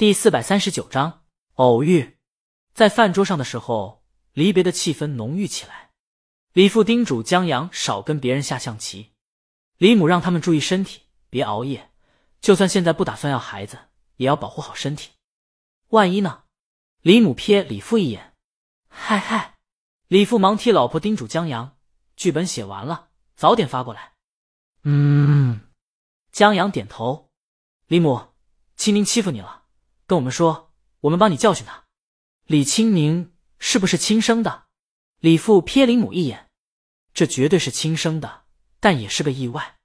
第四百三十九章偶遇。在饭桌上的时候，离别的气氛浓郁起来。李父叮嘱江阳少跟别人下象棋，李母让他们注意身体，别熬夜。就算现在不打算要孩子，也要保护好身体。万一呢？李母瞥李父一眼，嗨嗨。李父忙替老婆叮嘱江阳：“剧本写完了，早点发过来。”嗯，江阳点头。李母，青明欺负你了，跟我们说，我们帮你教训他。李青宁是不是亲生的？李父瞥李母一眼，这绝对是亲生的，但也是个意外。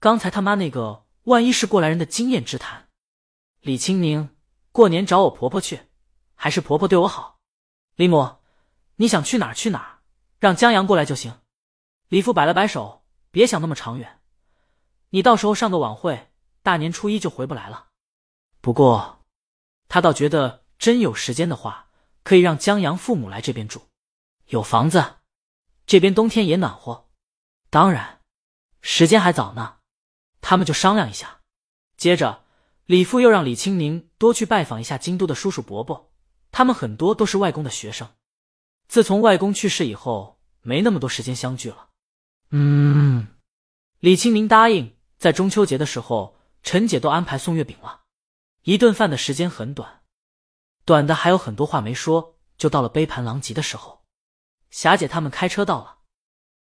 刚才他妈那个，万一是过来人的经验之谈。李青宁过年找我婆婆去，还是婆婆对我好。李母。你想去哪儿去哪儿，让江阳过来就行。李父摆了摆手，别想那么长远。你到时候上个晚会，大年初一就回不来了。不过，他倒觉得真有时间的话，可以让江阳父母来这边住，有房子，这边冬天也暖和。当然，时间还早呢，他们就商量一下。接着，李父又让李青宁多去拜访一下京都的叔叔伯伯，他们很多都是外公的学生。自从外公去世以后，没那么多时间相聚了。嗯，李青宁答应在中秋节的时候，陈姐都安排送月饼了。一顿饭的时间很短，短的还有很多话没说，就到了杯盘狼藉的时候。霞姐他们开车到了，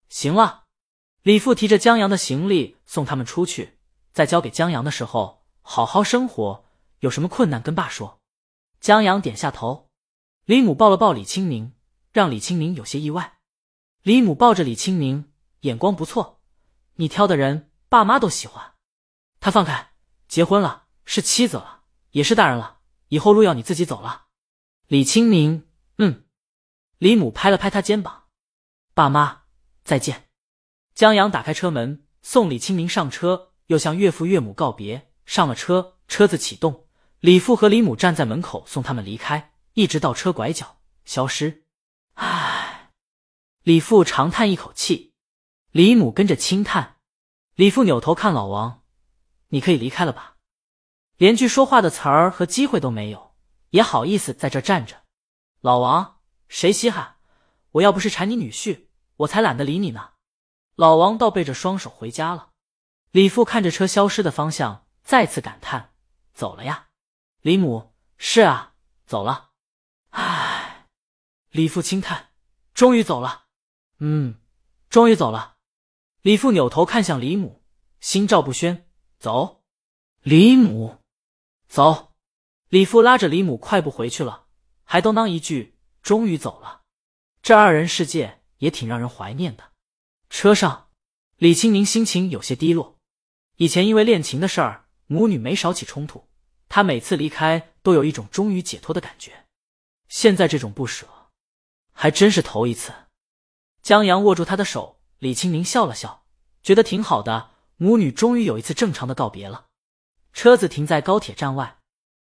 行了。李父提着江阳的行李送他们出去，在交给江阳的时候，好好生活，有什么困难跟爸说。江阳点下头，李母抱了抱李青宁。让李青宁有些意外，李母抱着李青宁，眼光不错，你挑的人爸妈都喜欢。他放开，结婚了，是妻子了，也是大人了，以后路要你自己走了。李青明，嗯。李母拍了拍他肩膀，爸妈再见。江阳打开车门，送李青明上车，又向岳父岳母告别。上了车，车子启动，李父和李母站在门口送他们离开，一直到车拐角消失。唉，李父长叹一口气，李母跟着轻叹。李父扭头看老王：“你可以离开了吧？连句说话的词儿和机会都没有，也好意思在这站着？”老王：“谁稀罕？我要不是缠你女婿，我才懒得理你呢。”老王倒背着双手回家了。李父看着车消失的方向，再次感叹：“走了呀。”李母：“是啊，走了。”唉。李父轻叹：“终于走了。”“嗯，终于走了。”李父扭头看向李母，心照不宣：“走。”李母：“走。”李父拉着李母快步回去了，还咚当一句：“终于走了。”这二人世界也挺让人怀念的。车上，李青宁心情有些低落。以前因为恋情的事儿，母女没少起冲突。他每次离开，都有一种终于解脱的感觉。现在这种不舍。还真是头一次。江阳握住他的手，李青宁笑了笑，觉得挺好的。母女终于有一次正常的告别了。车子停在高铁站外，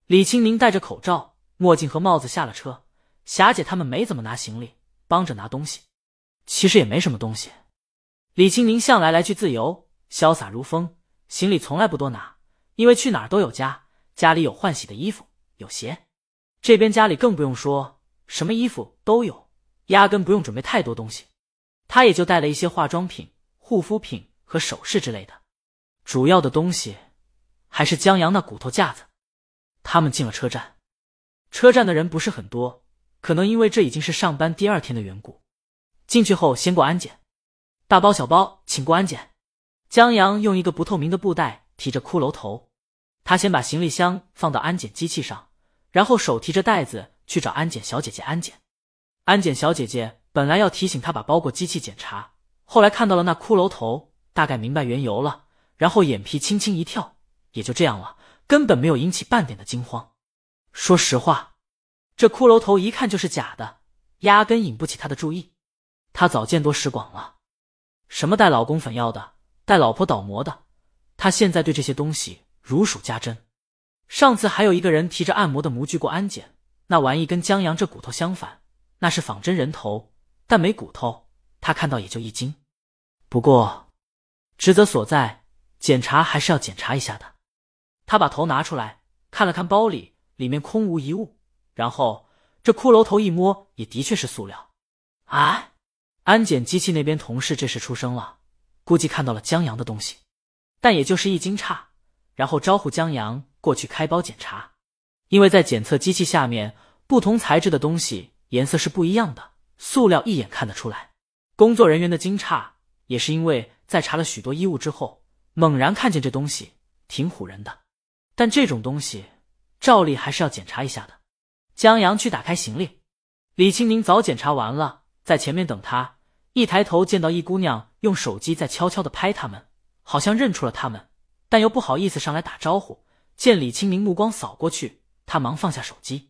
李青宁戴着口罩、墨镜和帽子下了车。霞姐他们没怎么拿行李，帮着拿东西。其实也没什么东西。李青宁向来来去自由，潇洒如风，行李从来不多拿，因为去哪儿都有家，家里有换洗的衣服，有鞋。这边家里更不用说，什么衣服都有。压根不用准备太多东西，他也就带了一些化妆品、护肤品和首饰之类的。主要的东西还是江阳那骨头架子。他们进了车站，车站的人不是很多，可能因为这已经是上班第二天的缘故。进去后先过安检，大包小包请过安检。江阳用一个不透明的布袋提着骷髅头，他先把行李箱放到安检机器上，然后手提着袋子去找安检小姐姐安检。安检小姐姐本来要提醒他把包裹机器检查，后来看到了那骷髅头，大概明白缘由了，然后眼皮轻轻一跳，也就这样了，根本没有引起半点的惊慌。说实话，这骷髅头一看就是假的，压根引不起他的注意。他早见多识广了，什么带老公粉药的，带老婆倒模的，他现在对这些东西如数家珍。上次还有一个人提着按摩的模具过安检，那玩意跟江阳这骨头相反。那是仿真人头，但没骨头，他看到也就一惊。不过，职责所在，检查还是要检查一下的。他把头拿出来看了看包里，里面空无一物。然后这骷髅头一摸，也的确是塑料。啊，安检机器那边同事这时出声了，估计看到了江阳的东西，但也就是一惊诧，然后招呼江阳过去开包检查，因为在检测机器下面，不同材质的东西颜色是不一样的，塑料一眼看得出来。工作人员的惊诧也是因为在查了许多衣物之后，猛然看见这东西，挺唬人的。但这种东西，照例还是要检查一下的。江阳去打开行李，李青宁早检查完了，在前面等他。一抬头见到一姑娘用手机在悄悄的拍他们，好像认出了他们，但又不好意思上来打招呼。见李青宁目光扫过去，他忙放下手机。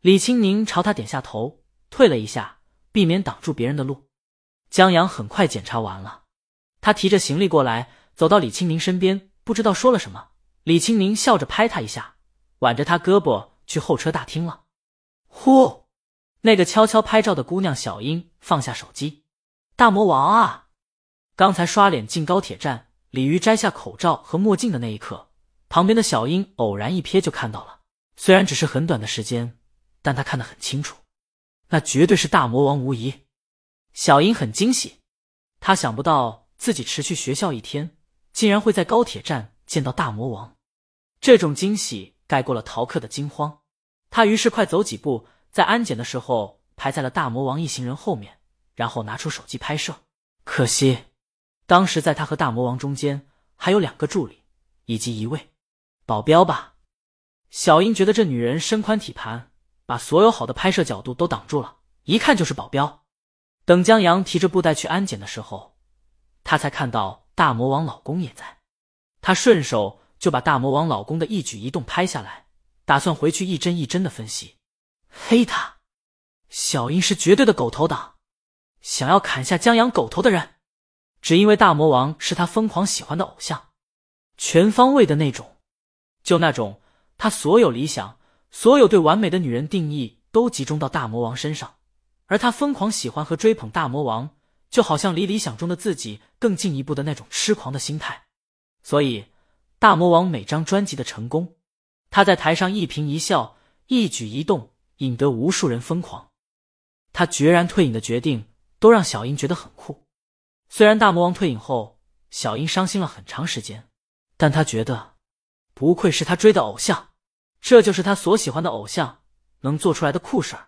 李青宁朝他点下头，退了一下，避免挡住别人的路。江阳很快检查完了，他提着行李过来，走到李青宁身边，不知道说了什么。李青宁笑着拍他一下，挽着他胳膊去候车大厅了。呼，那个悄悄拍照的姑娘小英放下手机。大魔王啊！刚才刷脸进高铁站，李鱼摘下口罩和墨镜的那一刻，旁边的小英偶然一瞥就看到了。虽然只是很短的时间，但她看得很清楚，那绝对是大魔王无疑。小英很惊喜，她想不到自己辞去学校一天，竟然会在高铁站见到大魔王。这种惊喜盖过了逃课的惊慌。他于是快走几步，在安检的时候排在了大魔王一行人后面，然后拿出手机拍摄。可惜，当时在他和大魔王中间还有两个助理以及一位保镖吧。小英觉得这女人身宽体盘，把所有好的拍摄角度都挡住了，一看就是保镖。等江阳提着布袋去安检的时候，他才看到大魔王老公也在，他顺手就把大魔王老公的一举一动拍下来。打算回去一帧一帧的分析，黑他！小英是绝对的狗头党，想要砍下江阳狗头的人，只因为大魔王是他疯狂喜欢的偶像，全方位的那种，就那种他所有理想、所有对完美的女人定义都集中到大魔王身上，而他疯狂喜欢和追捧大魔王，就好像离理想中的自己更进一步的那种痴狂的心态。所以，大魔王每张专辑的成功。他在台上一颦一笑、一举一动，引得无数人疯狂。他决然退隐的决定，都让小英觉得很酷。虽然大魔王退隐后，小英伤心了很长时间，但他觉得，不愧是他追的偶像，这就是他所喜欢的偶像能做出来的酷事儿。